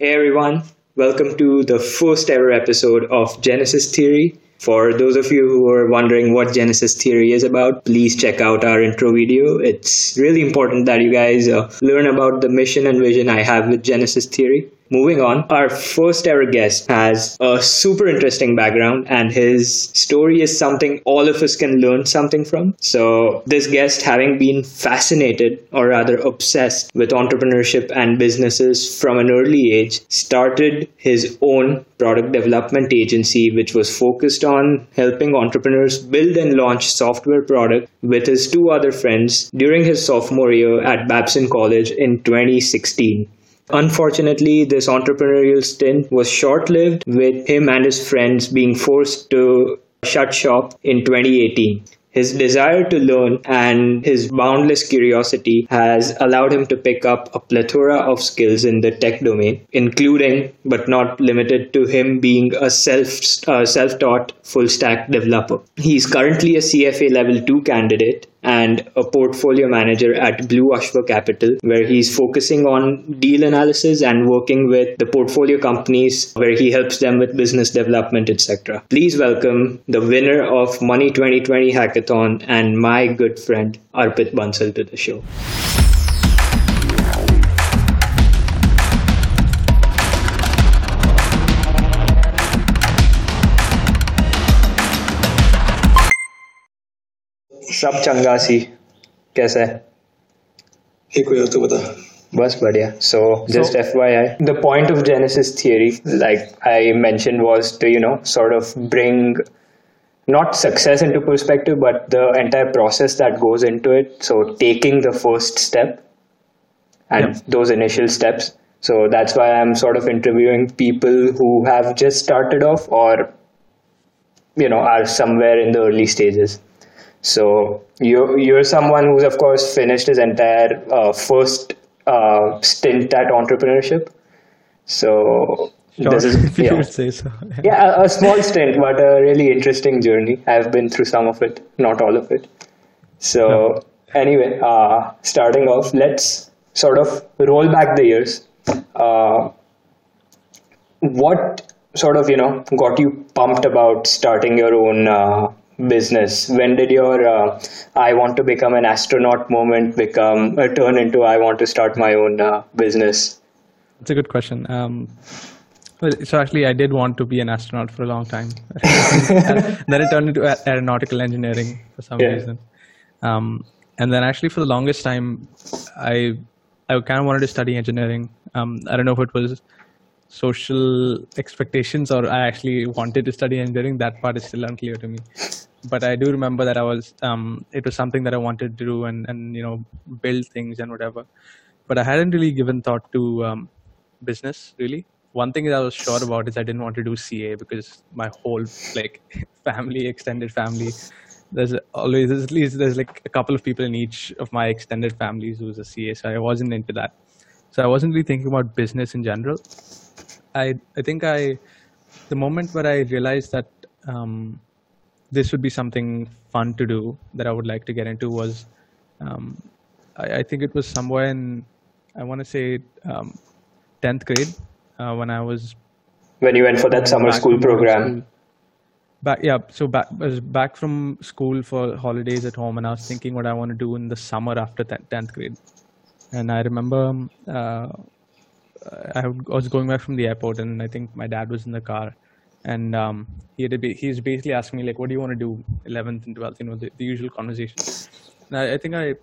Hey everyone, welcome to the first ever episode of Genesis Theory. For those of you who are wondering what Genesis Theory is about, please check out our intro video. It's really important that you guys uh, learn about the mission and vision I have with Genesis Theory. Moving on, our first ever guest has a super interesting background, and his story is something all of us can learn something from. So, this guest, having been fascinated or rather obsessed with entrepreneurship and businesses from an early age, started his own product development agency, which was focused on helping entrepreneurs build and launch software products with his two other friends during his sophomore year at Babson College in 2016. Unfortunately, this entrepreneurial stint was short lived, with him and his friends being forced to shut shop in 2018. His desire to learn and his boundless curiosity has allowed him to pick up a plethora of skills in the tech domain, including but not limited to him being a self uh, self-taught full stack developer. He's currently a CFA level 2 candidate and a portfolio manager at Blue Ashva Capital, where he's focusing on deal analysis and working with the portfolio companies where he helps them with business development, etc. Please welcome the winner of Money20/20 Hackathon and my good friend Arpit Bansal to the show. सब चंगा सी कैसा है एक हो तो बता बस बढ़िया so just FYI the point of Genesis theory like I mentioned was to you know sort of bring not success into perspective but the entire process that goes into it so taking the first step and Yep. those initial steps so that's why I'm sort of interviewing people who have just started off or you know are somewhere in the early stages so you you're someone who's of course finished his entire uh, first uh, stint at entrepreneurship. So Sure, this is yeah, so. yeah a, a small stint, but a really interesting journey. I've been through some of it, not all of it. So anyway, uh, starting off, let's sort of roll back the years. Uh, what sort of you know got you pumped about starting your own uh, business when did your uh, i want to become an astronaut moment become uh, turn into i want to start my own uh, business It's a good question. Um, so actually, I did want to be an astronaut for a long time. then it turned into aeronautical engineering for some Yeah. reason. Um, and then actually, for the longest time, I I kind of wanted to study engineering. Um, I don't know if it was social expectations or I actually wanted to study engineering. That part is still unclear to me. But I do remember that I was um, it was something that I wanted to do and and you know build things and whatever. But I hadn't really given thought to um, business really. One thing that I was sure about is I didn't want to do CA because my whole like family, extended family, there's always at least there's like a couple of people in each of my extended families who's a CA, so I wasn't into that. So I wasn't really thinking about business in general. I I think I the moment where I realized that um, this would be something fun to do that I would like to get into was um, I, I think it was somewhere in I want to say um, 10th grade uh, when I was when you went for that summer school program school. Back, yeah. So back, I was back from school for holidays at home, and I was thinking what I want to do in the summer after tenth grade. And I remember uh, I was going back from the airport, and I think my dad was in the car, and um, he had he was basically asking me like, "What do you want to do 11th and 12th?" You know, the, the usual conversation. And I, I think I,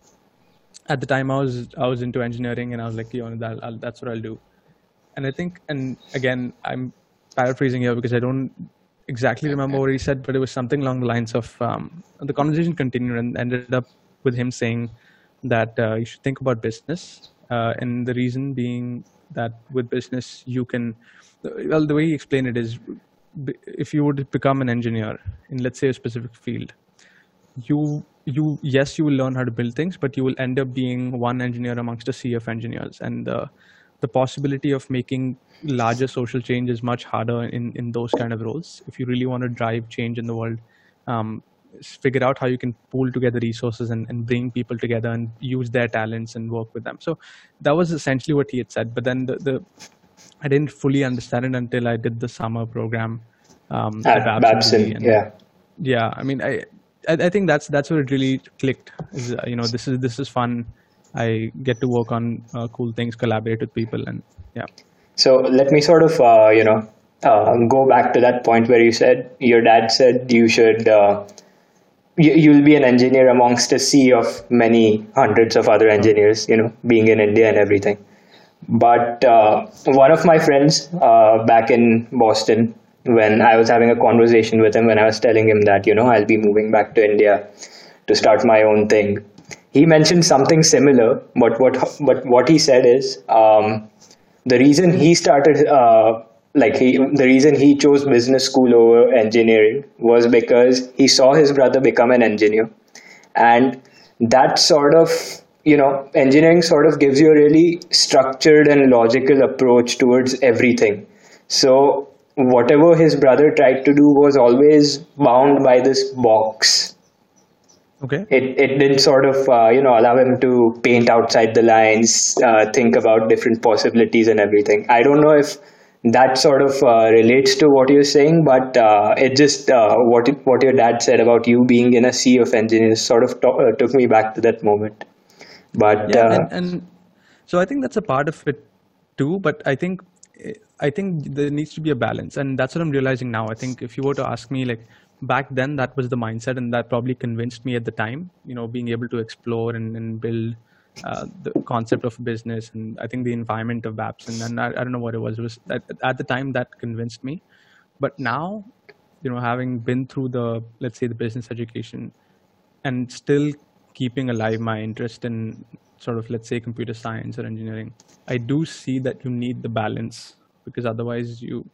at the time, I was I was into engineering, and I was like, "You know, that, I'll, that's what I'll do." and I think, and again, I'm paraphrasing here because I don't exactly remember what he said, but it was something along the lines of um, the conversation continued and ended up with him saying that uh, you should think about business, uh, and the reason being that with business you can, well, the way he explained it is, if you would become an engineer in let's say a specific field, you you yes you will learn how to build things but you will end up being one engineer amongst a sea of engineers. And the the possibility of making larger social change is much harder in in those kind of roles. If you really want to drive change in the world um, figure out how you can pool together resources and, and bring people together and use their talents and work with them. So that was essentially what he had said. But then the, the I didn't fully understand it until I did the summer program um, At Babson, and- yeah. yeah. I mean, I, I I think that's that's where it really clicked. Is, uh, you know, this is this is fun. I get to work on uh, cool things, collaborate with people, and yeah. So let me sort of, uh, you know, uh, go back to that point where you said your dad said you should, uh, you, you'll be an engineer amongst a sea of many hundreds of other engineers, you know, being in India and everything. But uh, one of my friends uh, back in Boston, when I was having a conversation with him, when I was telling him that, you know, I'll be moving back to India to start my own thing, he mentioned something similar. But what, but what he said is, um, the reason he started uh, like he the reason he chose business school over engineering was because he saw his brother become an engineer and that sort of you know engineering sort of gives you a really structured and logical approach towards everything. So whatever his brother tried to do was always bound by this box. Okay. it, it didn't sort of uh, you know allow him to paint outside the lines uh, think about different possibilities and everything. I don't know if that sort of uh, relates to what you're saying but uh, it just uh, what what your dad said about you being in a sea of engineers sort of to- uh, took me back to that moment but yeah, uh, and, and so I think that's a part of it too. But I think I think there needs to be a balance, and that's what I'm realizing now. I think if you were to ask me, like back then, that was the mindset, and that probably convinced me at the time. You know, being able to explore and, and build uh, the concept of business, and I think the environment of Babson, and I, I don't know what it was. It was at, at the time that convinced me, but now, you know, having been through the let's say the business education, and still keeping alive my interest in sort of let's say computer science or engineering i do see that you need the balance because otherwise you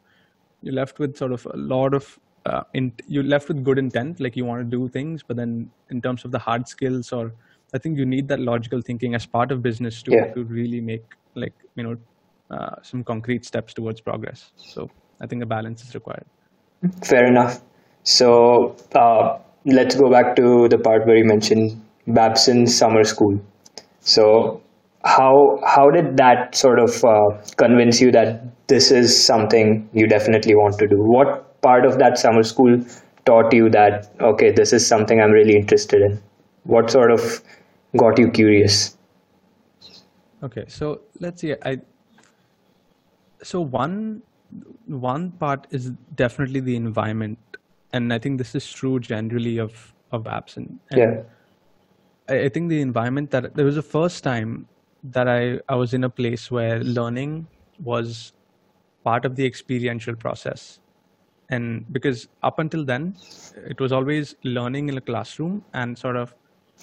you're left with sort of a lot of uh, in, you're left with good intent like you want to do things but then in terms of the hard skills or i think you need that logical thinking as part of business too Yeah. to really make like you know uh, some concrete steps towards progress so i think a balance is required Fair enough. So uh, let's go back to the part where you mentioned Babson Summer School. So how how did that sort of uh, convince you that this is something you definitely want to do? What part of that summer school taught you that okay, this is something I'm really interested in? What sort of got you curious? Okay, so let's see. I so one one part is definitely the environment, and I think this is true generally of of and, and Yeah. I, think the environment that there was the first time that I I was in a place where learning was part of the experiential process, and because up until then it was always learning in a classroom and sort of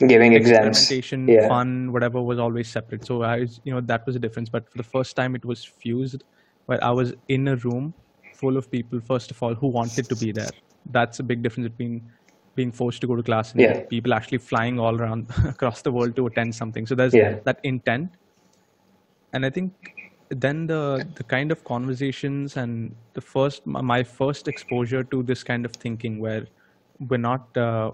Giving exams. experimentation, Yeah. fun, whatever was always separate. So I, was, you know, that was a difference. But for the first time, it was fused, where I was in a room full of people. First of all, who wanted to be there. That's a big difference between being forced to go to class and Yeah. people actually flying all around across the world to attend something. So there's Yeah. that intent, and I think then the the kind of conversations and the first my first exposure to this kind of thinking where we're not uh,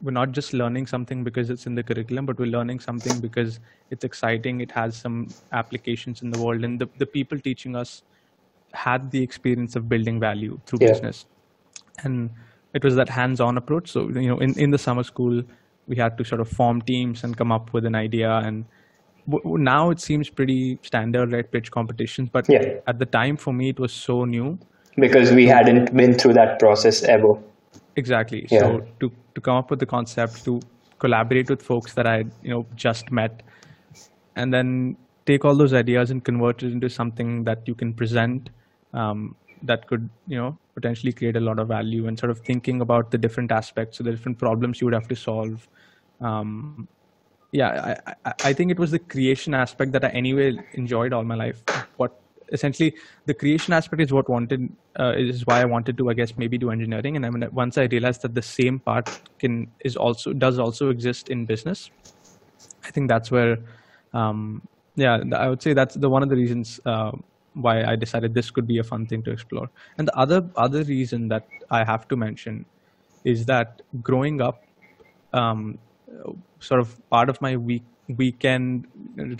we're not just learning something because it's in the curriculum, but we're learning something because it's exciting. It has some applications in the world, and the, the people teaching us had the experience of building value through Yeah. business. And it was that hands-on approach. So you know, in, in the summer school, we had to sort of form teams and come up with an idea. And w- now it seems pretty standard, right? Pitch competitions, but Yeah. at the time for me, it was so new. Because we hadn't been through that process ever. Exactly. Yeah. So to to come up with the concept, to collaborate with folks that I you know just met, and then take all those ideas and convert it into something that you can present, um, that could you know potentially create a lot of value, and sort of thinking about the different aspects, so the different problems you would have to solve. Um, yeah, I, I, think it was the creation aspect that I anyway enjoyed all my life. What essentially the creation aspect is what wanted uh, is why I wanted to I guess maybe do engineering. And I mean once I realized that the same part can is also does also exist in business, I think that's where um, yeah I would say that's the one of the reasons uh, why I decided this could be a fun thing to explore. And the other other reason that I have to mention is that growing up um, sort of part of my week weekend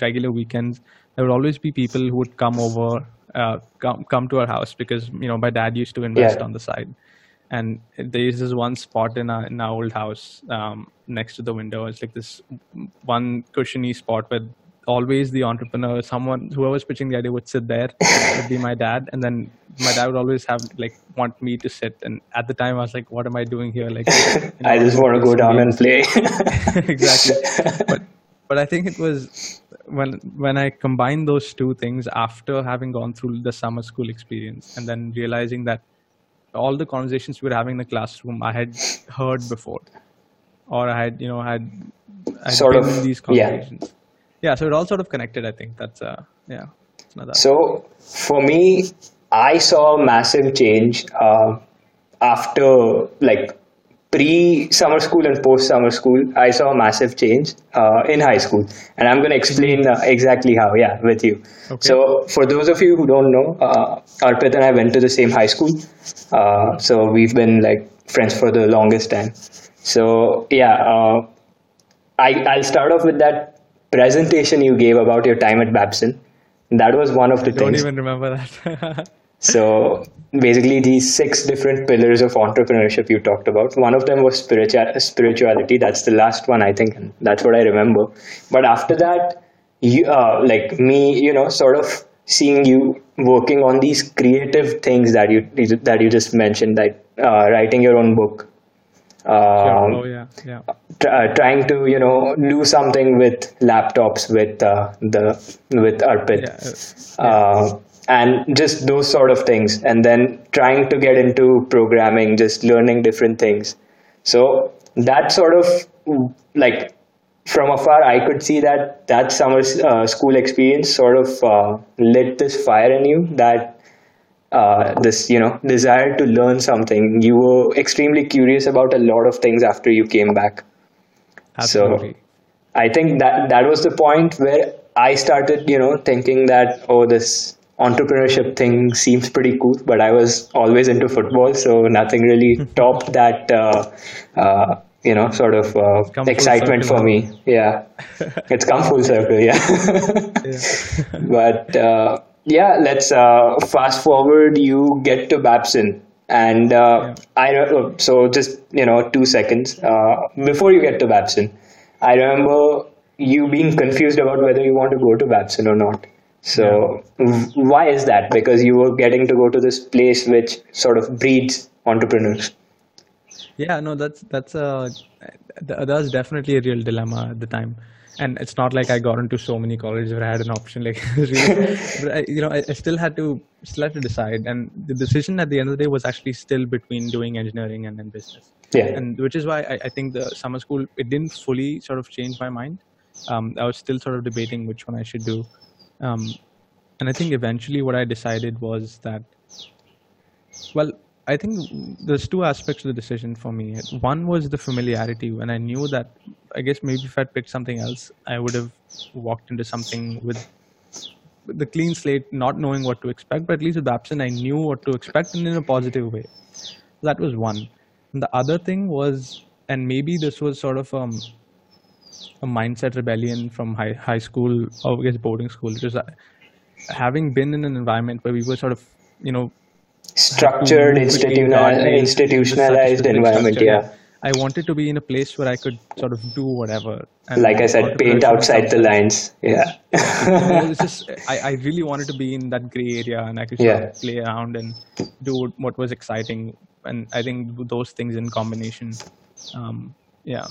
regular weekends there would always be people who would come over uh, come come to our house because you know my dad used to invest Yeah. on the side, and there's this one spot in our in our old house um, next to the window. It's like this one cushiony spot where always the entrepreneur, someone whoever's pitching the idea would sit there, It'd be my dad, and then my dad would always have like want me to sit. And at the time, I was like, "What am I doing here?" Like, you know, I just want to go down and play. exactly. But but I think it was when when I combined those two things after having gone through the summer school experience and then realizing that all the conversations we were having in the classroom I had heard before, or I had you know had I'd Sort of, in these conversations. Yeah. So it all sort of connected. I think that's uh yeah. another- So for me, I saw a massive change uh, after like pre summer school and post summer school. I saw a massive change uh, in high school, and I'm going to explain uh, exactly how. Yeah, with you. Okay. So for those of you who don't know, uh, Arpit and I went to the same high school. Uh, so we've been like friends for the longest time. So yeah, uh, I, I'll start off with that presentation you gave about your time at Babson. That was one of the things. don't even remember that. So basically, these six different pillars of entrepreneurship you talked about. One of them was spiritual spirituality. That's the last one, I think. and That's what I remember. But after that, you uh, like me, you know, sort of seeing you working on these creative things that you that you just mentioned, like uh, writing your own book. Um, oh yeah, yeah. tr- uh, trying to you know do something with laptops with uh, the with Arpit. Yeah, uh, uh, and just those sort of things. And then trying to get into programming just learning different things. So that sort of like from afar i could see that that summer uh, school experience sort of uh, lit this fire in you that uh, this you know desire to learn something you were extremely curious about a lot of things after you came back Absolutely. so I think that that was the point where I started, you know, thinking that oh, this entrepreneurship thing seems pretty cool. But I was always into football, so nothing really topped that, uh, uh, you know, sort of uh, excitement for me. Yeah, it's come full circle. Yeah, Yeah. but uh, yeah, let's uh, fast forward. You get to Babson. And uh, I so just you know two seconds uh, before you get to Babson, I remember you being confused about whether you want to go to Babson or not. So w- why is that? Because you were getting to go to this place which sort of breeds entrepreneurs. Yeah, no, that's that's a that was definitely a real dilemma at the time, and it's not like I got into so many colleges where I had an option. Like, really, but I, you know, I, I still had to still had to decide, and the decision at the end of the day was actually still between doing engineering and then business, Yeah, and which is why I, I think the summer school it didn't fully sort of change my mind. Um, I was still sort of debating which one I should do, um, and I think eventually what I decided was that well, I think there's two aspects to the decision for me. One was the familiarity, when I knew that I guess maybe if I'd picked something else, I would have walked into something with the clean slate, not knowing what to expect. But at least with Babson, I knew what to expect and in a positive way. That was one. And the other thing was, and maybe this was sort of um, a mindset rebellion from high, high school or I guess boarding school, uh, having been in an environment where we were sort of, you know, structured, move institutional, guardrails with such a institutionalized environment. structure. Yeah, I wanted to be in a place where I could sort of do whatever. And like I said, paint outside the lines. Yeah, it was just I, I really wanted to be in that gray area and I could sort of play around and do what was exciting. And I think those things in combination, um, yeah,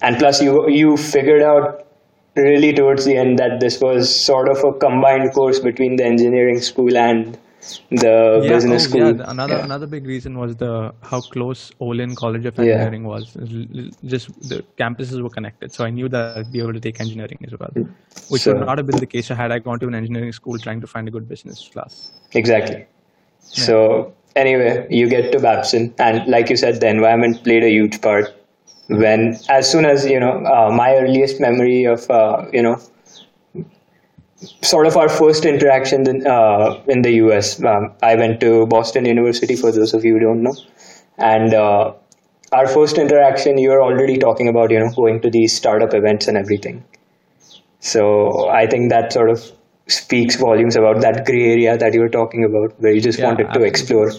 and plus you you figured out really towards the end that this was sort of a combined course between the engineering school and the yeah, business oh, school. yeah. Another Yeah. another big reason was the how close Olin College of Engineering was. Was Just the campuses were connected, so I knew that I'd be able to take engineering as well, which So- would not have been the case had I gone to an engineering school trying to find a good business class. Exactly. So anyway, you get to Babson, and like you said, the environment played a huge part. When as soon as you know, uh, my earliest memory of uh, you know, sort of our first interaction in, uh, in the U.S. Um, I went to Boston University. For those of you who don't know, and uh, our first interaction, you were already talking about you know going to these startup events and everything. So I think that sort of speaks volumes about that gray area that you were talking about, where you just Yeah, wanted to absolutely. explore.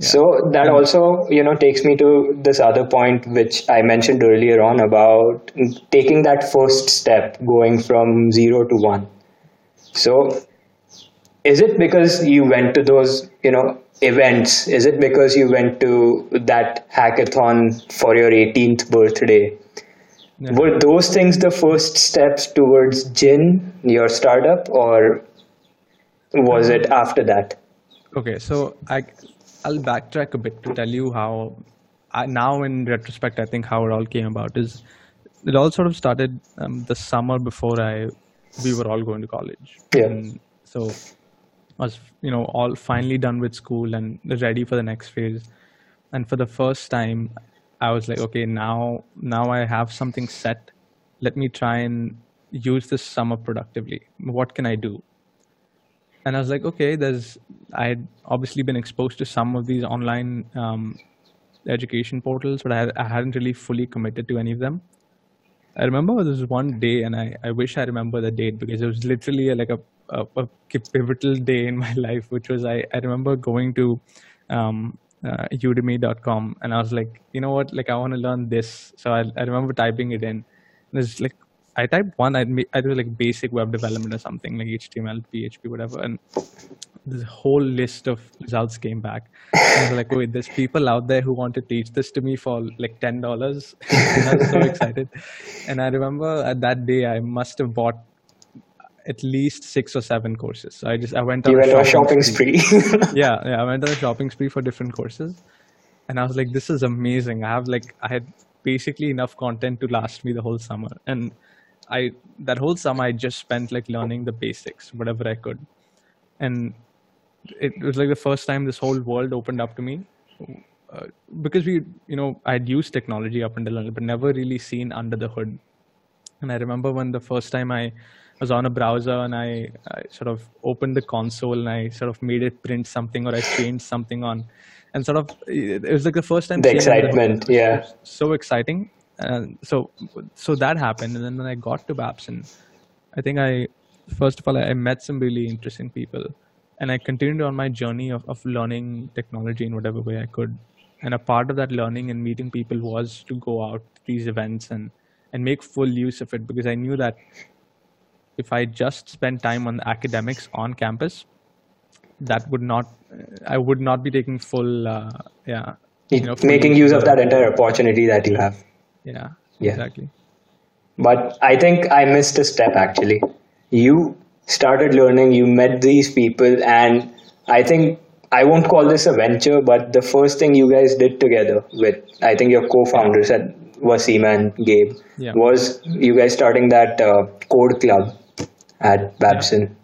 So that also, you know, takes me to this other point which I mentioned earlier on about taking that first step, going from zero to one. So is it because you went to those, you know, events? Is it because you went to that hackathon for your 18th birthday? Yeah. Were those things the first steps towards Jin, your startup, or was it after that? Okay, so I I'll backtrack a bit to tell you how I, now in retrospect I think how it all came about is it all sort of started um, the summer before I we were all going to college. Yeah. And so I was you know all finally done with school and ready for the next phase. And for the first time I was like okay now now I have something set. Let me try and use this summer productively. What can I do? and I was like, okay, there's I had obviously been exposed to some of these online um, education portals, but I, I hadn't really fully committed to any of them. I remember there was one day, and I, I wish I remember the date because it was literally like a, a, a pivotal day in my life, which was I, I remember going to um, uh, udemy.com and I was like, you know what, like I want to learn this. So I, I remember typing it in. There's like I typed one. I I do like basic web development or something like HTML, PHP, whatever, and this whole list of results came back. I was like, wait, there's people out there who want to teach this to me for like ten dollars. I was so excited, and I remember at that day I must have bought at least six or seven courses. So I just I went on went on a shopping shopping spree spree. yeah, yeah, I went on a shopping spree for different courses, and I was like, "This is amazing." I have like I had basically enough content to last me the whole summer, and I that whole summer I just spent like learning the basics, whatever I could, and it was like the first time this whole world opened up to me, uh, because we, you know, I'd used technology up until then, but never really seen under the hood. And I remember when the first time I was on a browser and I, I sort of opened the console and I sort of made it print something or I changed something on, and sort of it was like the first time. The seeing under hood. excitement, yeah. So exciting. And so so that happened, and then when I got to Babson, I think I first of all I met some really interesting people, and I continued on my journey of, of learning technology in whatever way I could. And a part of that learning and meeting people was to go out to these events and and make full use of it because I knew that if I just spent time on the academics on campus, that would not I would not be taking full uh, yeah you know, Making use of that entire opportunity that you have. yeah Yeah. exactly But I think I missed a step actually. You started learning, you met these people, and I think I won't call this a venture, but the first thing you guys did together with, I think your co founders at Wasim and Gabe, Yeah. was you guys starting that uh, code club at Babson.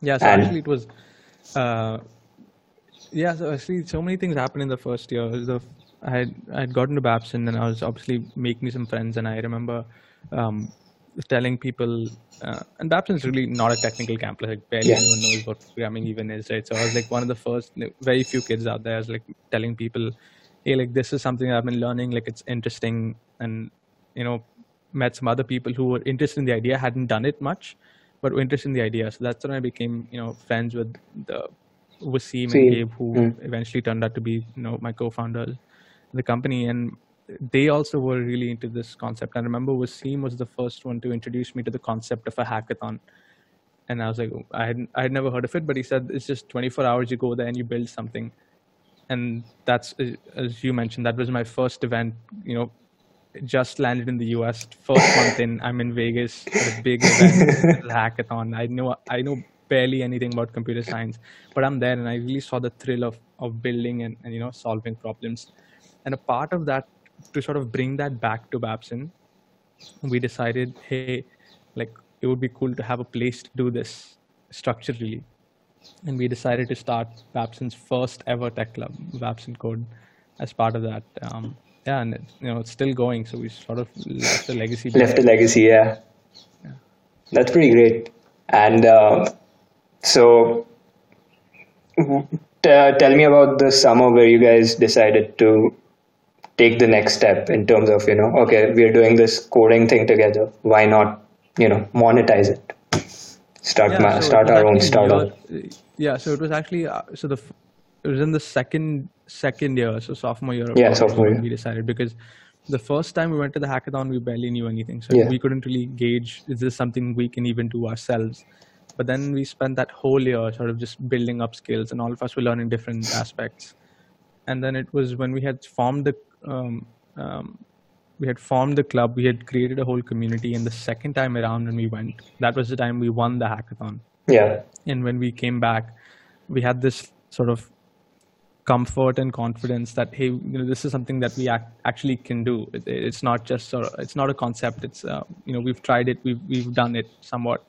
Yeah, so And- actually it was, uh, yeah. So actually, so many things happened in the first year. The I had I had gotten to Babson and I was obviously making some friends, and I remember um, telling people, uh, and Babson's really not a technical campus. Like barely Yeah. anyone knows what programming even is, right? So I was like one of the first, very few kids out there. I was like telling people, hey, like this is something I've been learning. Like it's interesting, and you know, met some other people who were interested in the idea, hadn't done it much, but were interested in the idea. So that's when I became, you know, friends with the Wasim and Gabe, who Mm. eventually turned out to be, you know, my co-founders of the company. And they also were really into this concept. I remember Wasim was the first one to introduce me to the concept of a hackathon. And I was like, I had I had never heard of it, but he said it's just 24 hours. You go there and you build something, and that's as you mentioned. That was my first event. You know, just landed in the US. First month in, I'm in Vegas a big event, hackathon. I know I know barely anything about computer science, but I'm there and I really saw the thrill of of building and, and you know solving problems. And a part of that to sort of bring that back to Babson, we decided, hey, like it would be cool to have a place to do this structurally. And we decided to start Babson's first ever tech club, Babson Code, as part of that. Um, yeah, and it, you know it's still going, so we sort of left a legacy. Left a behind. legacy, yeah. That's pretty great. And uh, so, t- tell me about the summer where you guys decided to take the next step in terms of, you know, okay, we're doing this coding thing together. Why not, you know, monetize it? start Yeah, ma- so start our own startup. yeah, so it was actually uh, so the it was in the second second year, so sophomore year. Yeah, sophomore year. We decided because the first time we went to the hackathon, we barely knew anything, so Yeah. we couldn't really gauge is this something we can even do ourselves. But then we spent that whole year sort of just building up skills, and all of us were learning different aspects. And then it was when we had formed the um, um, we had formed the club, we had created a whole community, and the second time around when we went, that was the time we won the hackathon. Yeah, and when we came back we had this sort of comfort and confidence that hey you know this is something that we ac- actually can do. It, it's not just sort of, it's not a concept it's uh, you know we've tried it we've, we've done it somewhat.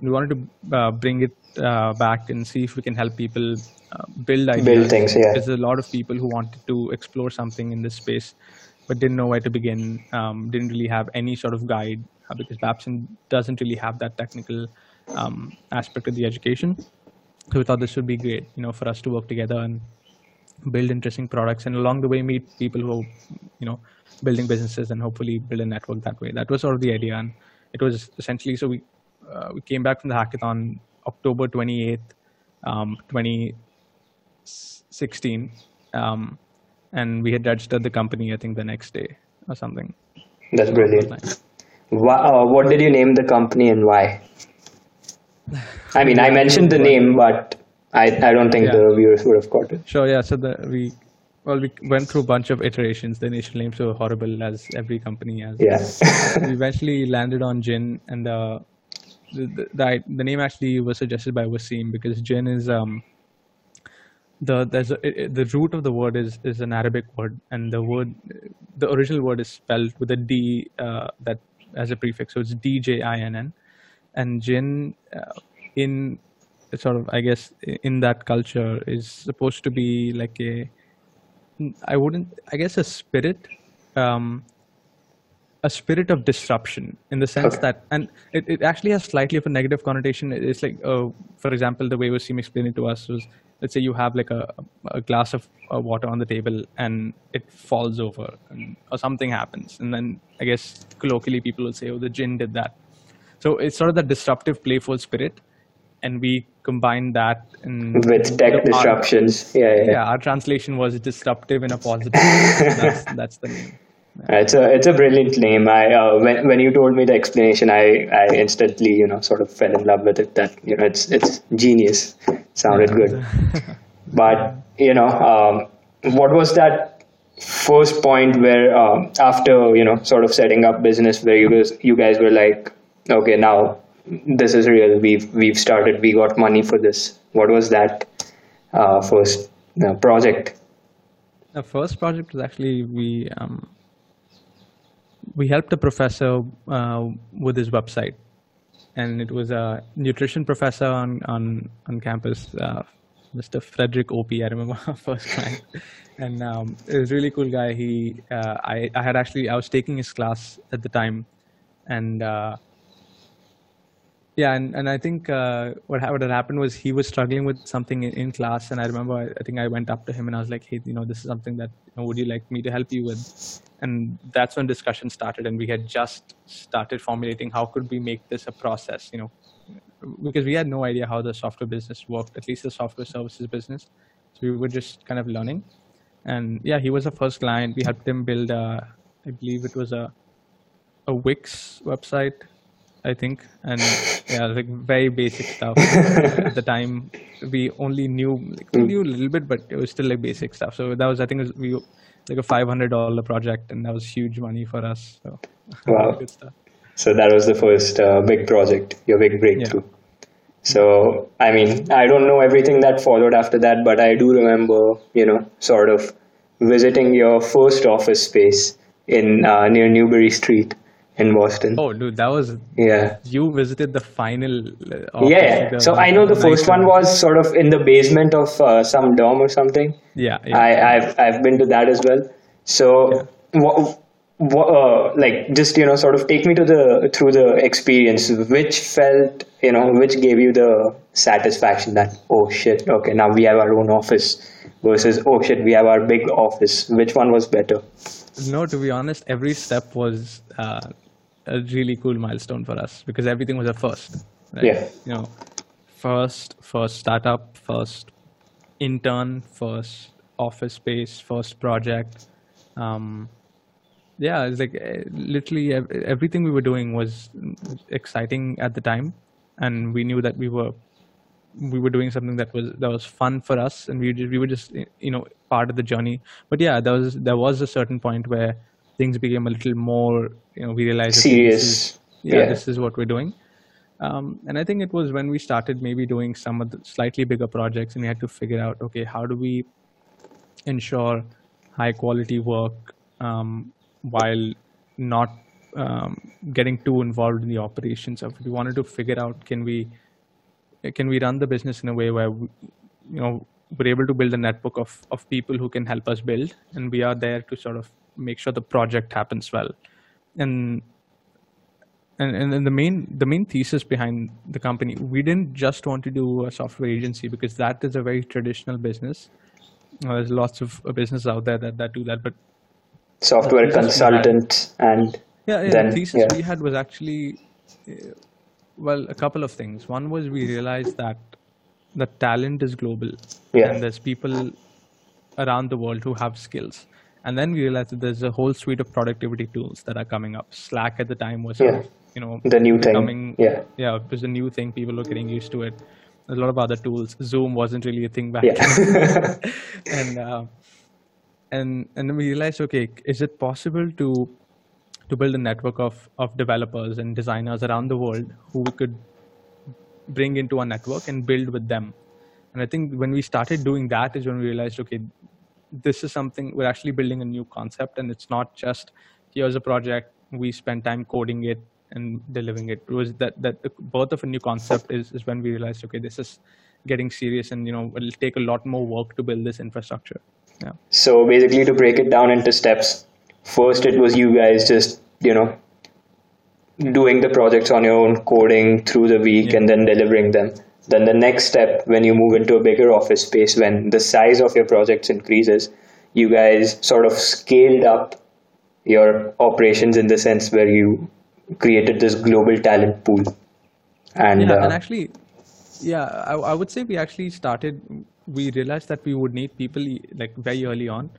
We wanted to uh, bring it uh, back and see if we can help people uh, build ideas. things, yeah. there's a lot of people who wanted to explore something in this space but didn't know where to begin um, didn't really have any sort of guide uh, because babson doesn't really have that technical um, aspect of the education. So we thought this would be great you know for us to work together and build interesting products and along the way meet people who you know building businesses and hopefully build a network that way. That was sort of the idea. And it was essentially so we uh, we came back from the hackathon october 28th um, 2016 um, and we had registered the company i think the next day or something that's brilliant. Wha uh, what did you name the company and why? I mean, I mentioned the name, but I, I don't think Yeah. the viewers would have caught it. Sure. Yeah. So the we well we went through a bunch of iterations. The initial names were horrible, as every company has. Yeah. we eventually landed on Jin, and uh, the the, the the name actually was suggested by Wasim because Jin is um the there's a, it, the root of the word is is an Arabic word, and the word the original word is spelled with a D uh, that as a prefix, so it's D J I N N, and Jin uh, in sort of I guess in that culture is supposed to be like a I wouldn't I guess a spirit um, a spirit of disruption in the sense Okay. that and it, it actually has slightly of a negative connotation. It's like uh, for example the way Wasim explained it to us was let's say you have like a, a glass of uh, water on the table and it falls over and, or something happens and then i guess colloquially people will say oh the jinn did that so it's sort of that disruptive playful spirit and we combine that in With tech our- disruptions. Yeah, yeah. yeah our translation was disruptive in a positive way. that's, that's the name It's a it's a brilliant name. I uh, when when you told me the explanation, I, I instantly you know sort of fell in love with it. That you know it's it's genius. Sounded good. But you know, um, what was that first point where um, after you know sort of setting up business where you guys you guys were like, okay, now this is real. We've we've started. We got money for this. What was that uh, first uh, project? The first project was actually we um, we helped a professor uh, with his website, and it was a nutrition professor on on on campus, uh, Mr. Frederick Opie. I remember our first client, and um, it was a really cool guy. He uh, I I had actually I was taking his class at the time, and. Yeah, and, and I think uh, what, ha- what had happened was he was struggling with something in, in class, and I remember I, I think I went up to him and I was like, "Hey, you know, this is something that you know, would you like me to help you with?" And that's when discussion started, and we had just started formulating how could we make this a process, you know, because we had no idea how the software business worked, at least the software services business. So we were just kind of learning, and yeah, he was the first client. We helped him build, a, I believe it was a a Wix website, I think, and yeah, like very basic stuff. At the time, we only knew like, we knew a little bit, but it was still like basic stuff. So that was, I think, it was, we like a five hundred dollar project, and that was huge money for us. So Wow. good stuff. So that was the first uh, big project, your big breakthrough. So, I mean, I don't know everything that followed after that, but I do remember, you know, sort of visiting your first office space in uh, near Newbury Street in Boston. Oh, dude, that was Yeah. you visited the final. uh, Yeah. So I know the first one was sort of in the basement of uh, some dorm or something. Yeah, yeah. I, I've I've been to that as well. So, wha uh, like, just you know, sort of take me to the through the experience. Which felt, you know, which gave you the satisfaction that oh shit, okay, now we have our own office, versus oh shit, we have our big office. Which one was better? No, to be honest, every step was uh, a really cool milestone for us because everything was a first. right? Yeah. You know, first first startup, first intern, first office space, first project. Um, yeah, it's like uh, literally everything we were doing was exciting at the time, and we knew that we were we were doing something that was that was fun for us, and we just, we were just you know part of the journey. But yeah, there was there was a certain point where things became a little more you know we realized this is- Serious. yeah, Yeah. this is what we're doing. Um, and I think it was when we started maybe doing some of the slightly bigger projects, and we had to figure out, okay, how do we ensure high quality work um, while not um, getting too involved in the operations of it. We wanted to figure out, can we can we run the business in a way where we, you know we're able to build a network of of people who can help us build, and we are there to sort of make sure the project happens well, and and, and the main the main thesis behind the company we didn't just want to do a software agency because that is a very traditional business. Uh, there's lots of uh, businesses out there that, that do that but Software thesis we had- consultant and yeah, yeah then the thesis yeah. we had was actually uh, well a couple of things. One was we realized that the talent is global. Yeah. and there's people around the world who have skills and then we realized that there's a whole suite of productivity tools that are coming up slack at the time was sort Yeah. of, you know The new thing. becoming Yeah. yeah it was a new thing people were getting used to it a lot of other tools zoom wasn't really a thing back Yeah. then and uh, and and then we realized okay is it possible to to build a network of of developers and designers around the world who we could bring into our network and build with them and i think when we started doing that is when we realized okay this is something we're actually building a new concept and it's not just here's a project we spend time coding it and delivering it it was that that the birth of a new concept is, is when we realized okay this is getting serious and you know it'll take a lot more work to build this infrastructure yeah So basically, to break it down into steps, first it was you guys just you know doing the projects on your own, coding through the week, Yeah. and then delivering them. Then the next step, when you move into a bigger office space, when the size of your projects increases, you guys sort of scaled up your operations in the sense where you created this global talent pool. And, yeah, uh, and actually, yeah, I, I would say we actually started. We realized that we would need people like very early on,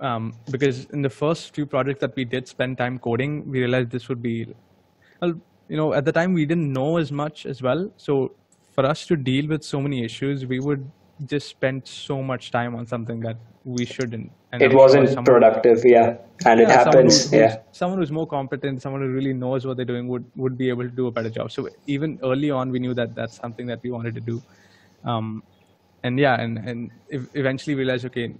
um, because in the first few projects that we did spend time coding, we realized this would be, well, you know, at the time we didn't know as much as well. So for us to deal with so many issues, we would just spend so much time on something that we shouldn't. And it wasn't someone- productive, yeah. And it yeah, someone happens, who's- yeah. Someone who's more competent, someone who really knows what they're doing would, would be able to do a better job. So even early on, we knew that that's something that we wanted to do. Um, and yeah, and, and eventually realized, okay,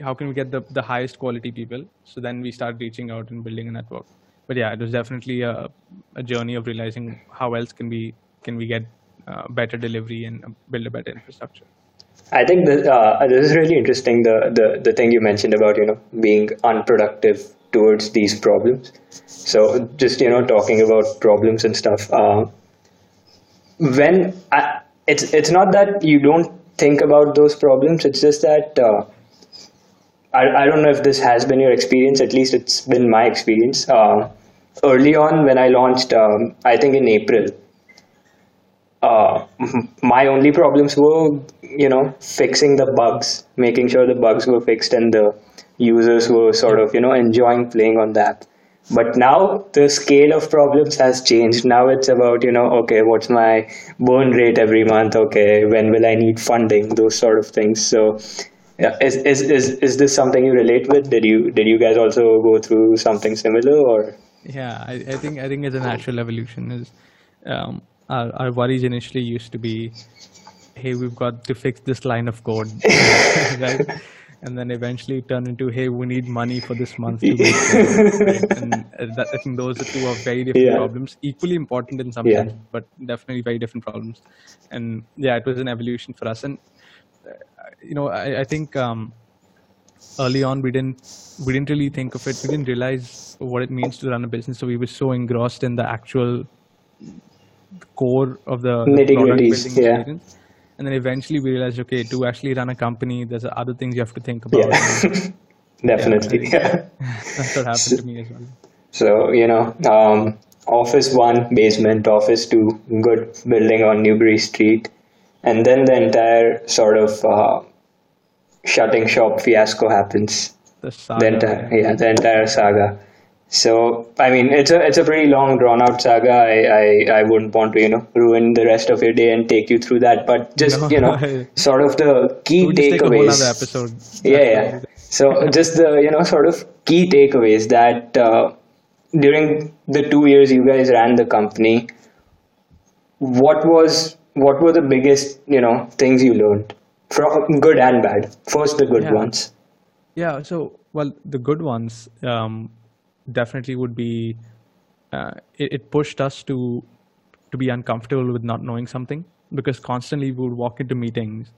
how can we get the, the highest quality people? So then we started reaching out and building a network. But yeah, it was definitely a, a journey of realizing how else can we can we get uh, better delivery and uh, build a better infrastructure. I think that, uh, this is really interesting. The, the the thing you mentioned about you know being unproductive towards these problems. So just you know talking about problems and stuff. Uh, when I, it's it's not that you don't think about those problems. It's just that uh, I I don't know if this has been your experience. At least it's been my experience. Uh, early on when I launched, um, I think in April uh, my only problems were, you know, fixing the bugs, making sure the bugs were fixed and the users were sort of, you know, enjoying playing on the app. But now the scale of problems has changed. Now it's about, you know, okay, what's my burn rate every month? Okay, when will I need funding? Those sort of things. So, yeah, is, is, is, is this something you relate with? Did you did you guys also go through something similar or? Yeah, I, I think I think it's a natural evolution. Is um, our our worries initially used to be, hey, we've got to fix this line of code, right? And then eventually it turned into, hey, we need money for this month to make right? And that, I think those are two are very different Yeah. problems, equally important in some Yeah. sense, but definitely very different problems. And yeah, it was an evolution for us. And uh, you know, I, I think um, early on we didn't we didn't really think of it we didn't realize what it means to run a business so we were so engrossed in the actual core of the, the product building yeah. experience and then eventually we realized okay to actually run a company there's other things you have to think about Yeah, definitely. Yeah. that's what happened to me as well So, you know, um, office one basement, office two good building on Newbury Street, and then the entire sort of uh, shutting shop fiasco happens. The saga. The entire yeah, the entire saga. So I mean, it's a it's a pretty long, drawn out saga. I, I I wouldn't want to you know ruin the rest of your day and take you through that, but just No. you know, sort of the key We'll just take a takeaways. episode. Yeah, yeah. So just the you know sort of key takeaways that uh, during the two years you guys ran the company, what was what were the biggest you know things you learned from good and bad? First, the good Yeah. ones. Yeah. So, well, the good ones um, definitely would be. Uh, it, it pushed us to to be uncomfortable with not knowing something because constantly we would walk into meetings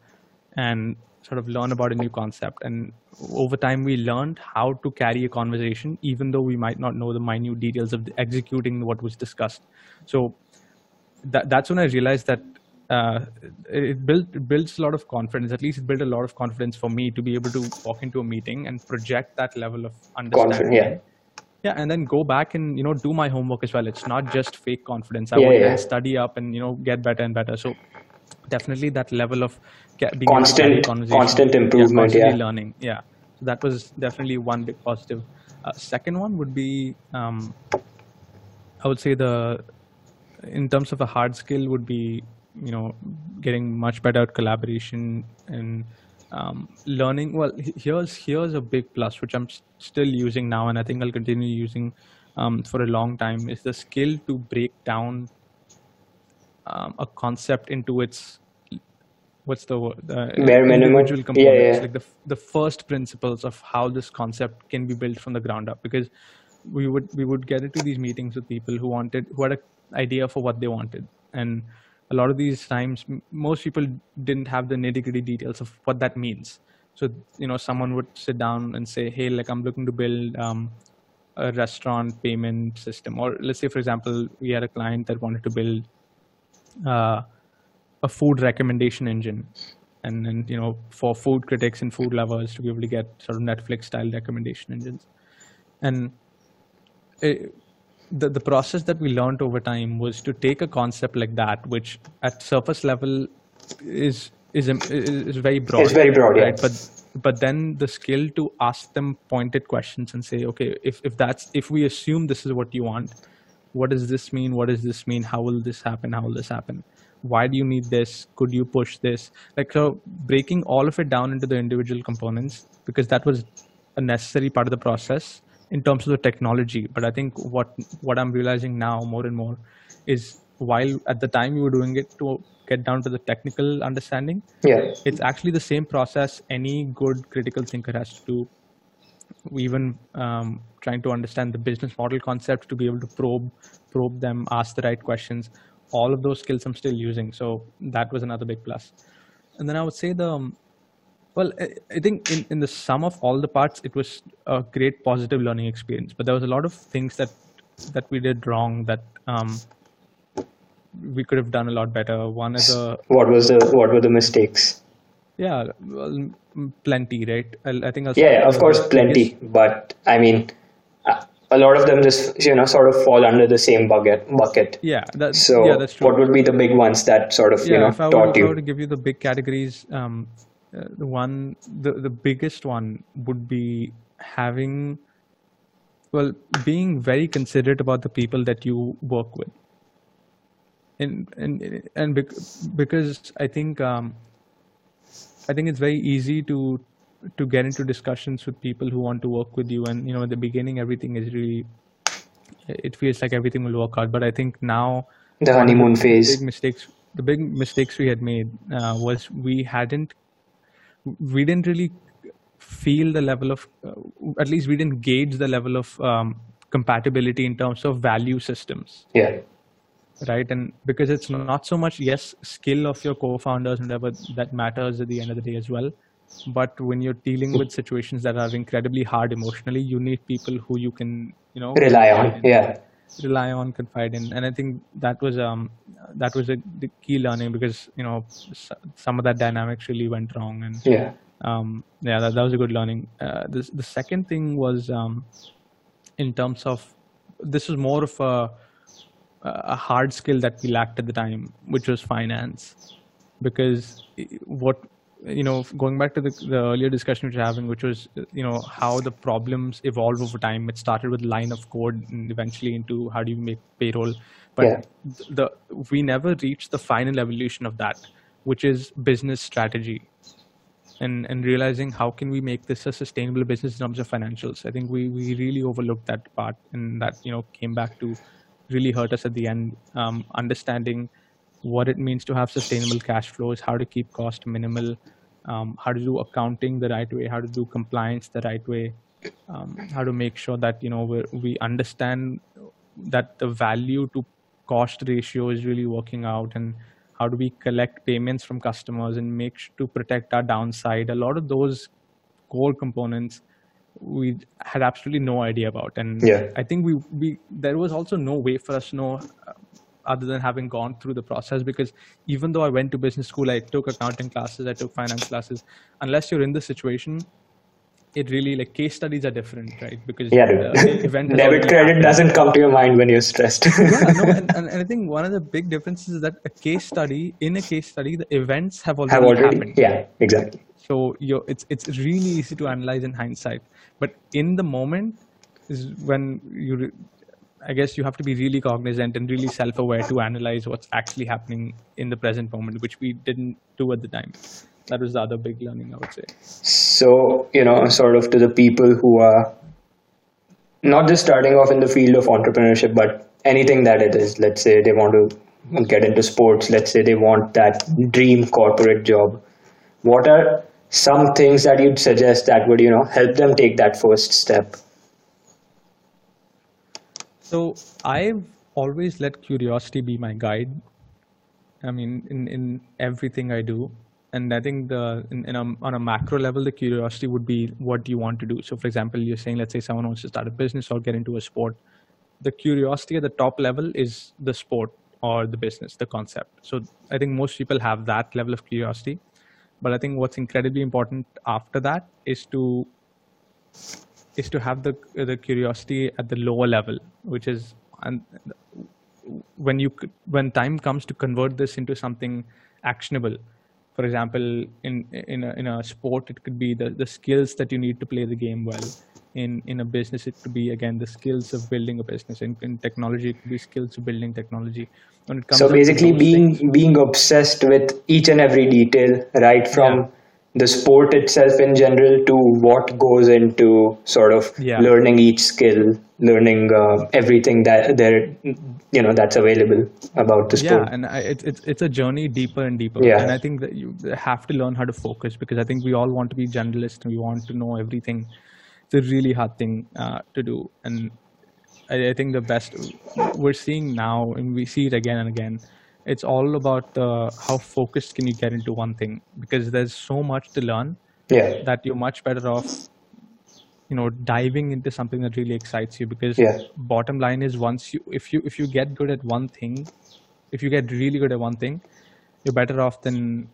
and sort of learn about a new concept and over time we learned how to carry a conversation even though we might not know the minute details of the executing what was discussed so that, that's when i realized that uh, it built it builds a lot of confidence at least it built a lot of confidence for me to be able to walk into a meeting and project that level of understanding yeah. Yeah and then go back and you know do my homework as well. It's not just fake confidence. I Yeah, would yeah. then study up and you know get better and better. So definitely that level of being Constant- carry a conversation, constant improvement, constantly yeah. learning. Yeah. So that was definitely one big positive. Uh, second one would be um, i would say the in terms of a hard skill would be you know getting much better at collaboration and um, learning well here's here's a big plus which i'm still using now and i think i'll continue using um, for a long time is the skill to break down um, a concept into its what's the word the Bare minimum? individual Yeah, components yeah. like the, the first principles of how this concept can be built from the ground up because we would we would get into these meetings with people who wanted who had an idea for what they wanted and a lot of these times most people didn't have the nitty gritty details of what that means. So you know someone would sit down and say hey like i'm looking to build um, a restaurant payment system. Or let's say for example we had a client that wanted to build uh, a food recommendation engine. And then you know for food critics and food lovers to be able to get sort of netflix style recommendation engines. And the, the process that we learned over time was to take a concept like that which at surface level is is is, very broad. It's very broad, yeah. right but but then the skill to ask them pointed questions and say okay if, if that's if we assume this is what you want what does this mean? What does this mean? How will this happen? How will this happen? Why do you need this? Could you push this? Like so breaking all of it down into the individual components because that was a necessary part of the process in terms of the technology but i think what what i'm realizing now more and more is while at the time you were doing it to get down to the technical understanding Yeah. it's actually the same process any good critical thinker has to do. Even um, trying to understand the business model concepts to be able to probe probe them ask the right questions all of those skills i'm still using. So that was another big plus. And then i would say the um, well I, I think in, in the sum of all the parts it was a great positive learning experience but there was a lot of things that that we did wrong that um, we could have done a lot better one is a What was the what were the mistakes? yeah, well, plenty, right? I'll, I think I'll Yeah, of course, plenty. biggest- But I mean, a lot of them just you know sort of fall under the same bucket. Bucket. Yeah, that, So, yeah, that's true. what would be the big ones that sort of you know if I, were, taught if I were you? to give you the big categories, um, uh, the one, the, the biggest one would be having, well, being very considerate about the people that you work with. And and and bec- because I think um, I think it's very easy to to get into discussions with people who want to work with you, and you know, at the beginning, everything is really, it feels like everything will work out. But I think now The honeymoon big phase. mistakes the big mistakes we had made uh, was we hadn't we didn't really feel the level of uh, at least we didn't gauge the level of um, compatibility in terms of value systems Yeah. right and because it's not so much yes skill of your co-founders and whatever that matters at the end of the day as well but when you're dealing with situations that are incredibly hard emotionally you need people who you can you know Rely on. Yeah. Rely on confide in. And i think that was um that was a the key learning because you know s- some of that dynamics really went wrong. And Yeah. um yeah that, that was a good learning. Uh, this, the second thing was um in terms of this was more of a a hard skill that we lacked at the time, which was finance, because what you know, going back to the, the earlier discussion we were having, which was you know how the problems evolve over time. It started with line of code, and eventually into how do you make payroll. But Yeah. the we never reached the final evolution of that, which is business strategy and and realizing how can we make this a sustainable business in terms of financials. I think we we really overlooked that part, and that you know came back to really hurt us at the end. Um, understanding what it means to have sustainable cash flows, how to keep cost minimal, um, how to do accounting the right way, how to do compliance the right way, um, how to make sure that you know we we understand that the value to cost ratio is really working out and how do we collect payments from customers and make sure to protect our downside a lot of those core components we had absolutely no idea about and Yeah. i think we we there was also no way for us to know uh, other than having gone through the process because even though i went to business school i took accounting classes i took finance classes unless you're in this situation it really like case studies are different right because Yeah, the event Debit credit doesn't come to your mind when you're stressed. yeah, no, and, and, I think one of the big differences is that a case study, in a case study, the events have already, Have already, happened. yeah, exactly. So you're, it's it's really easy to analyze in hindsight, but in the moment is when you, I guess you have to be really cognizant and really self-aware to analyze what's actually happening in the present moment, which we didn't do at the time. That was the other big learning, I would say. So, you know, sort of to the people who are not just starting off in the field of entrepreneurship, but anything that it is. Let's say they want to get into sports, let's say they want that dream corporate job. What are some things that you'd suggest that would, you know, help them take that first step? So I've always let curiosity be my guide. I mean, in, in everything I do. And I think the in, in a, on a macro level, the curiosity would be what do you want to do. So, for example, you're saying, let's say someone wants to start a business or get into a sport. The curiosity at the top level is the sport or the business, the concept. So, I think most people have that level of curiosity. But I think what's incredibly important after that is to is to have the the curiosity at the lower level, which is and when you when time comes to convert this into something actionable. For example, in in a, in a sport, it could be the, the skills that you need to play the game well. In in a business, it could be again the skills of building a business. In, in technology, it could be skills of building technology. When it comes So basically being things- being obsessed with each and every detail, right from Yeah. The sport itself in general to what goes into sort of Yeah. learning each skill, learning uh, everything that there you know that's available about the sport. Yeah, and I, it's it's it's a journey deeper and deeper. Yeah. And I think that you have to learn how to focus because I think we all want to be generalists and we want to know everything. It's a really hard thing uh, to do, and I, I think the best we're seeing now, and we see it again and again. It's all about uh, how focused can you get into one thing because there's so much to learn yeah. that you're much better off you know diving into something that really excites you because Yeah. bottom line is once you if you if you get good at one thing if you get really good at one thing you're better off than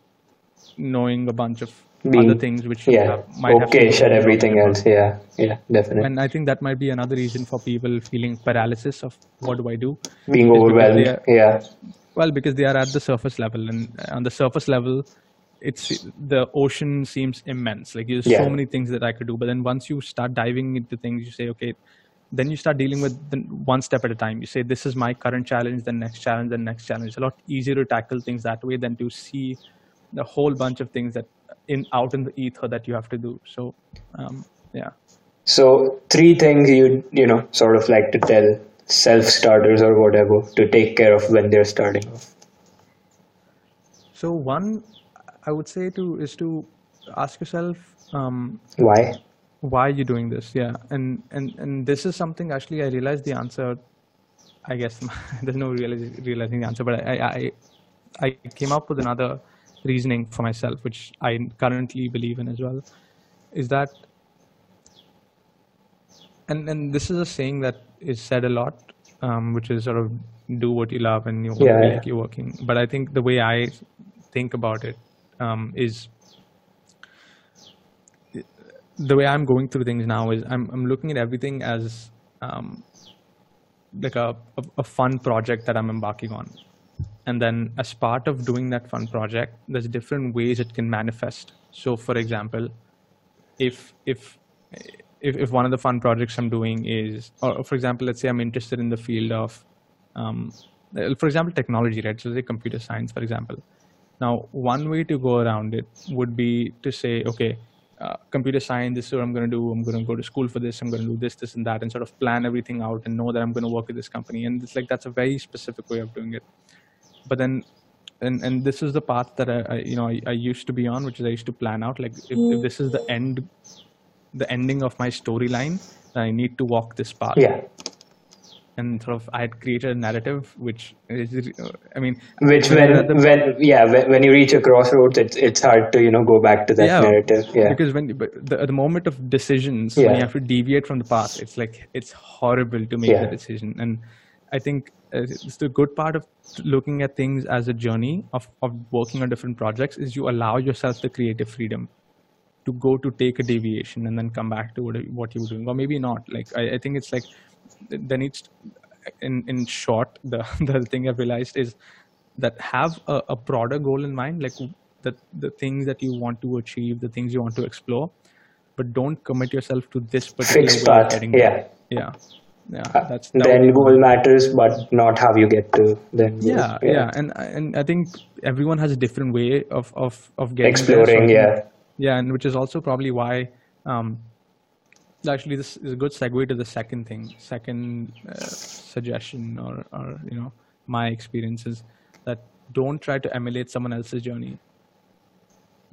knowing a bunch of Being- other things which you Yeah. have, might Okay, to shut everything about. else. Yeah. Yeah, definitely. and i think that might be another reason for people feeling paralysis of what do i do being overwhelmed. Yeah. Well because they are at the surface level and on the surface level it's the ocean seems immense. Like there's Yeah. so many things that i could do. But then once you start diving into things you say okay then you start dealing with the one step at a time. You say this is my current challenge the next challenge the next challenge. It's a lot easier to tackle things that way than to see the whole bunch of things that in out in the ether that you have to do. So um, yeah. So three things you you know sort of like to tell self starters or whatever to take care of when they're starting off. so one i would say to is to ask yourself um, Why? why are you doing this yeah and and and this is something actually i realized the answer i guess there's no realize, realizing the answer but I, I i came up with another reasoning for myself which i currently believe in as well is that and and this is a saying that is said a lot um, which is sort of do what you love and you Yeah, feel yeah. like you're working but i think the way i think about it um, is the way I'm going through things now is I'm I'm looking at everything as um, like a, a, a fun project that I'm embarking on. And then as part of doing that fun project, there's different ways it can manifest. So for example, if if if, if one of the fun projects I'm doing is, or for example, let's say I'm interested in the field of, um, for example, technology, right? So say computer science, for example. Now, one way to go around it would be to say, okay, uh, computer science, this is what I'm going to do. I'm going to go to school for this. I'm going to do this, this, and that, and sort of plan everything out and know that I'm going to work with this company. And it's like that's a very specific way of doing it. But then, and and this is the path that I, I you know I, I, used to be on, which is I used to plan out like if, if this is the end, the ending of my storyline, I need to walk this path. Yeah and sort of I had created a narrative, which is, I mean, which when the, when yeah when, when you reach a crossroads, it's it's hard to you know go back to that yeah, narrative. Yeah, because when the, at the moment of decisions, yeah. when you have to deviate from the path, it's like it's horrible to make yeah. the decision. And I think uh, it's the good part of looking at things as a journey of of working on different projects is you allow yourself the creative freedom to go to take a deviation and then come back to what, what you were doing or maybe not. Like I, I think it's like there needs in in short the the thing i've realized is that have a, a broader goal in mind like the the things that you want to achieve the things you want to explore but don't commit yourself to this particular fixed path yeah. Yeah. Yeah uh, that's that then goal matters but not how you get to then yeah, yeah, yeah and and i think everyone has a different way of of of getting exploring yeah yeah and which is also probably why um actually this is a good segue to the second thing second uh, suggestion or, or you know my experiences that don't try to emulate someone else's journey.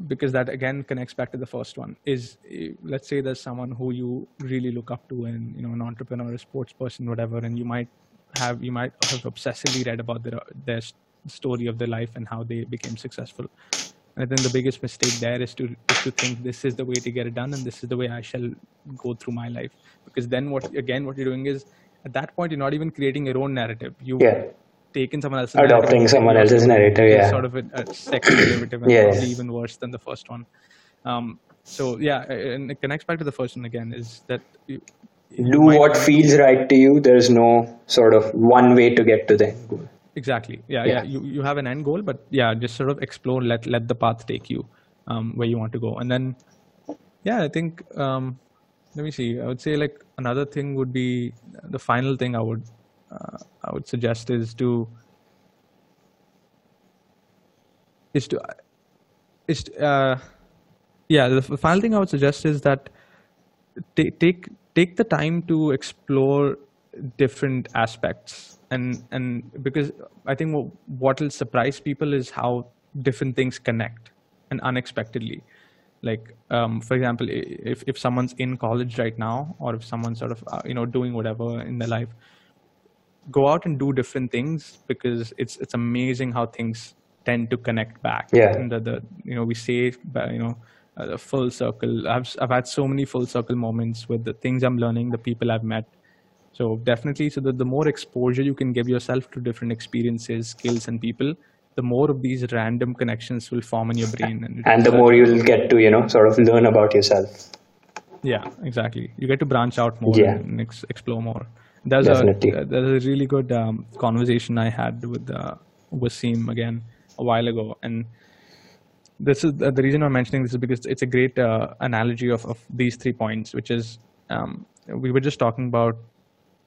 Because that again connects back to the first one is eh, let's say there's someone who you really look up to and you know an entrepreneur a sports person whatever and you might have you might have obsessively read about their their story of their life and how they became successful and then the biggest mistake there is to is to think this is the way to get it done and this is the way I shall go through my life. Because then what again what you're doing is at that point you're not even creating your own narrative. You've yeah. taken someone else's adopting narrative, someone else's narrative, yeah. Sort of a, a second derivative and yeah. probably even worse than the first one. Um, so yeah, and it connects back to the first one again is that you, do what feels right to you. There's no sort of one way to get to the end goal exactly. Yeah, yeah, yeah you you have an end goal but yeah just sort of explore let let the path take you um, where you want to go. And then yeah i think um, let me see. I would say like another thing would be the final thing i would uh, i would suggest is to is to is to, uh, yeah the final thing i would suggest is that t- take take the time to explore different aspects and and because I think what will surprise people is how different things connect and unexpectedly. Like um, for example, if if someone's in college right now, or if someone's sort of uh, you know doing whatever in their life, go out and do different things because it's it's amazing how things tend to connect back. Yeah. And the, the you know we say you know uh, full circle. I've I've had so many full circle moments with the things I'm learning, the people I've met, so definitely, so that the more exposure you can give yourself to different experiences, skills, and people, the more of these random connections will form in your brain, and, and the more you'll get to you know sort of learn about yourself. Yeah, exactly. You get to branch out more yeah. and ex- explore more. There's Definitely. a there's a really good um, conversation I had with uh, Wasim again a while ago, and this is the reason I'm mentioning this is because it's a great uh, analogy of, of these three points, which is um, we were just talking about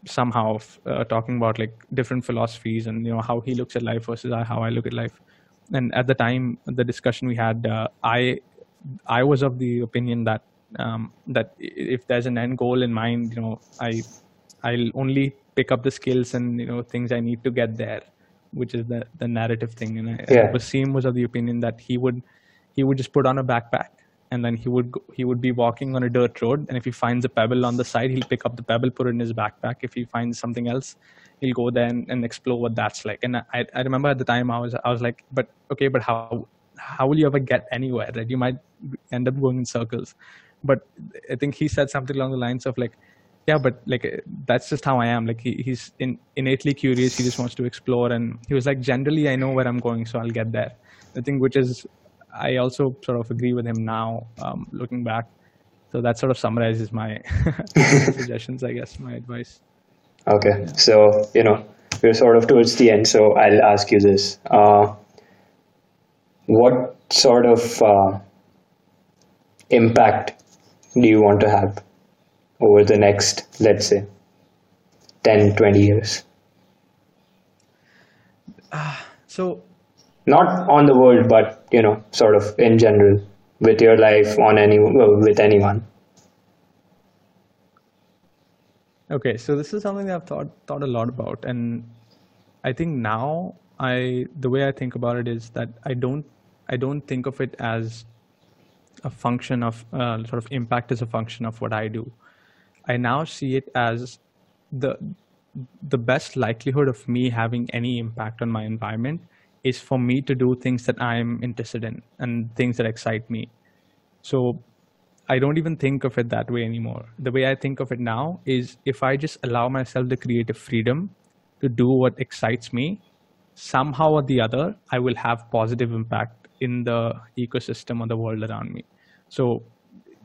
somehow uh, talking about like different philosophies and you know how he looks at life versus how I look at life. And at the time, the discussion we had, uh, I I was of the opinion that um, that if there's an end goal in mind, you know, I I'll only pick up the skills and you know things I need to get there, which is the the narrative thing. And I, yeah. Wasim was of the opinion that he would he would just put on a backpack and then he would go, he would be walking on a dirt road and if he finds a pebble on the side he'll pick up the pebble put it in his backpack. If he finds something else he'll go there and, and explore what that's like. And I, I remember at the time i was i was like but okay but how how will you ever get anywhere? Right you might end up going in circles. But i think he said something along the lines of like yeah but like that's just how i am. Like he, he's in, innately curious. He just wants to explore. And he was like generally i know where i'm going so i'll get there. I think which is I also sort of agree with him now, um, looking back. So that sort of summarizes my suggestions, I guess, my advice. Okay, so you know we're sort of towards the end, so I'll ask you this: uh, What sort of uh, impact do you want to have over the next, let's say, 10, 20 years? So Not on the world, but you know, sort of in general, with your life, on any with anyone. Okay, so this is something that I've thought thought a lot about, and I think now I the way I think about it is that I don't I don't think of it as a function of uh, sort of impact as a function of what I do. I now see it as the the best likelihood of me having any impact on my environment is for me to do things that I'm interested in and things that excite me. So I don't even think of it that way anymore. The way I think of it now is if I just allow myself the creative freedom to do what excites me, somehow or the other, I will have positive impact in the ecosystem or the world around me. So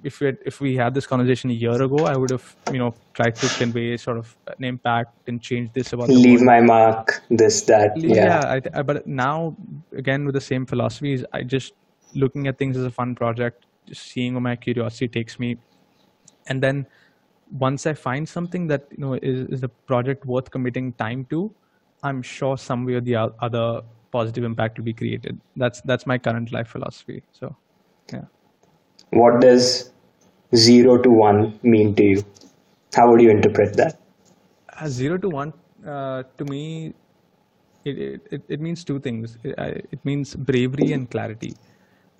if we had, if we had this conversation a year ago, I would have you know tried to convey sort of an impact and change this about Leave my mark. This, that. Yeah, Yeah. I, I- but now again with the same philosophies, I just looking at things as a fun project, just seeing where my curiosity takes me, and then once I find something that you know is, is a project worth committing time to, I'm sure some way or the other positive impact will be created. That's that's my current life philosophy. So, yeah. What does zero to one mean to you? How would you interpret that? Uh, zero to one uh, to me it, it, it- means two things it, it means bravery and clarity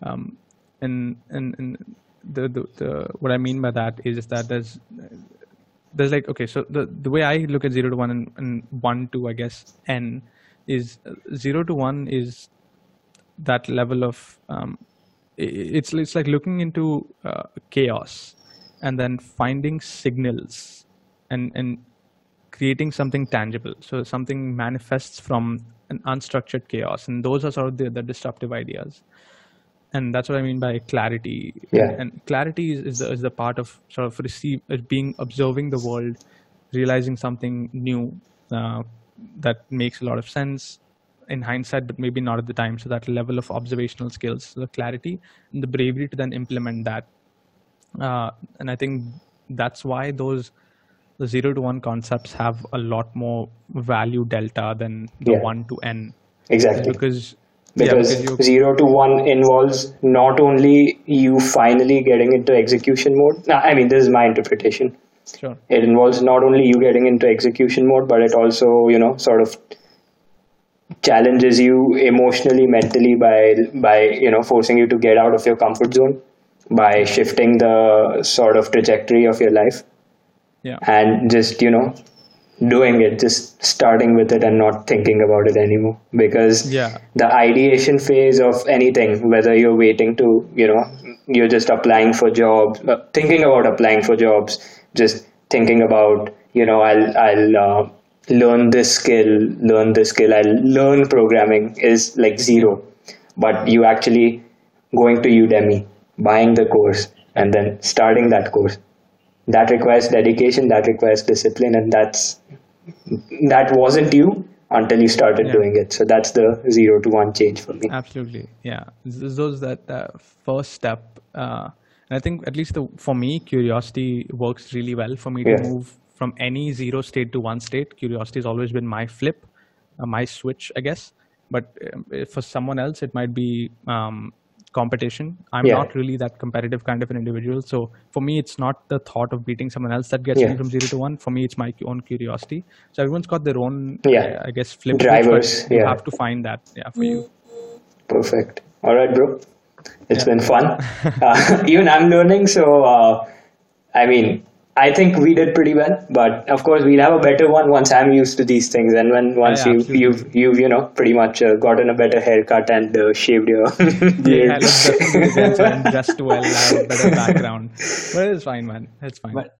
um, and, and and the, the the what i mean by that is that there's there's like okay so the the way i look at zero to one and, and one to i guess n is uh, zero to one is that level of um, it's it's like looking into uh, chaos and then finding signals and and creating something tangible. So something manifests from an unstructured chaos and those are sort of the, the disruptive ideas. And that's what i mean by clarity. Yeah. and clarity is, is, the, is the part of sort of receive being observing the world realizing something new uh, that makes a lot of sense in hindsight but maybe not at the time so that level of observational skills the clarity and the bravery to then implement that uh, and I think that's why those the zero to one concepts have a lot more value delta than the Yeah. one to n Exactly. because because yeah, because zero to one involves not only you finally getting into execution mode. I mean, this is my interpretation. sure It involves not only you getting into execution mode, but it also, you know, sort of challenges you emotionally, mentally by by you know forcing you to get out of your comfort zone, by shifting the sort of trajectory of your life, yeah. And just you know doing it, just starting with it and not thinking about it anymore. Because yeah. the ideation phase of anything, whether you're waiting to, you know, you're just applying for jobs, uh, thinking about applying for jobs, just thinking about, you know, I'll, I'll uh, learn this skill, learn this skill, I'll learn programming is like zero. But you actually going to Udemy, buying the course, and then starting that course. That requires dedication, that requires discipline, and that's that wasn't you until you started Yeah. doing it. So that's the zero to one change for me. absolutely yeah those that uh, first step uh, and I think at least the, for me curiosity works really well for me to move from any zero state to one state curiosity has always been my flip uh, my switch I guess but um, for someone else it might be um, competition i'm Yeah. not really that competitive kind of an individual so for me it's not the thought of beating someone else that gets Yeah. me from zero to one for me it's my own curiosity so everyone's got their own Yeah. uh, i guess flip switch, Drivers, you yeah. have to find that yeah for you Perfect. All right, bro. It's Yeah. been fun. Uh, even I'm learning, so uh, I mean, I think we did pretty well. But of course, we'll have a better one once I'm used to these things, and when once yeah, you absolutely. you've you've you know pretty much uh, gotten a better haircut and uh, shaved your Yeah, beard. let's definitely get some dressed well, have a better background. But it's fine, man. It's fine. But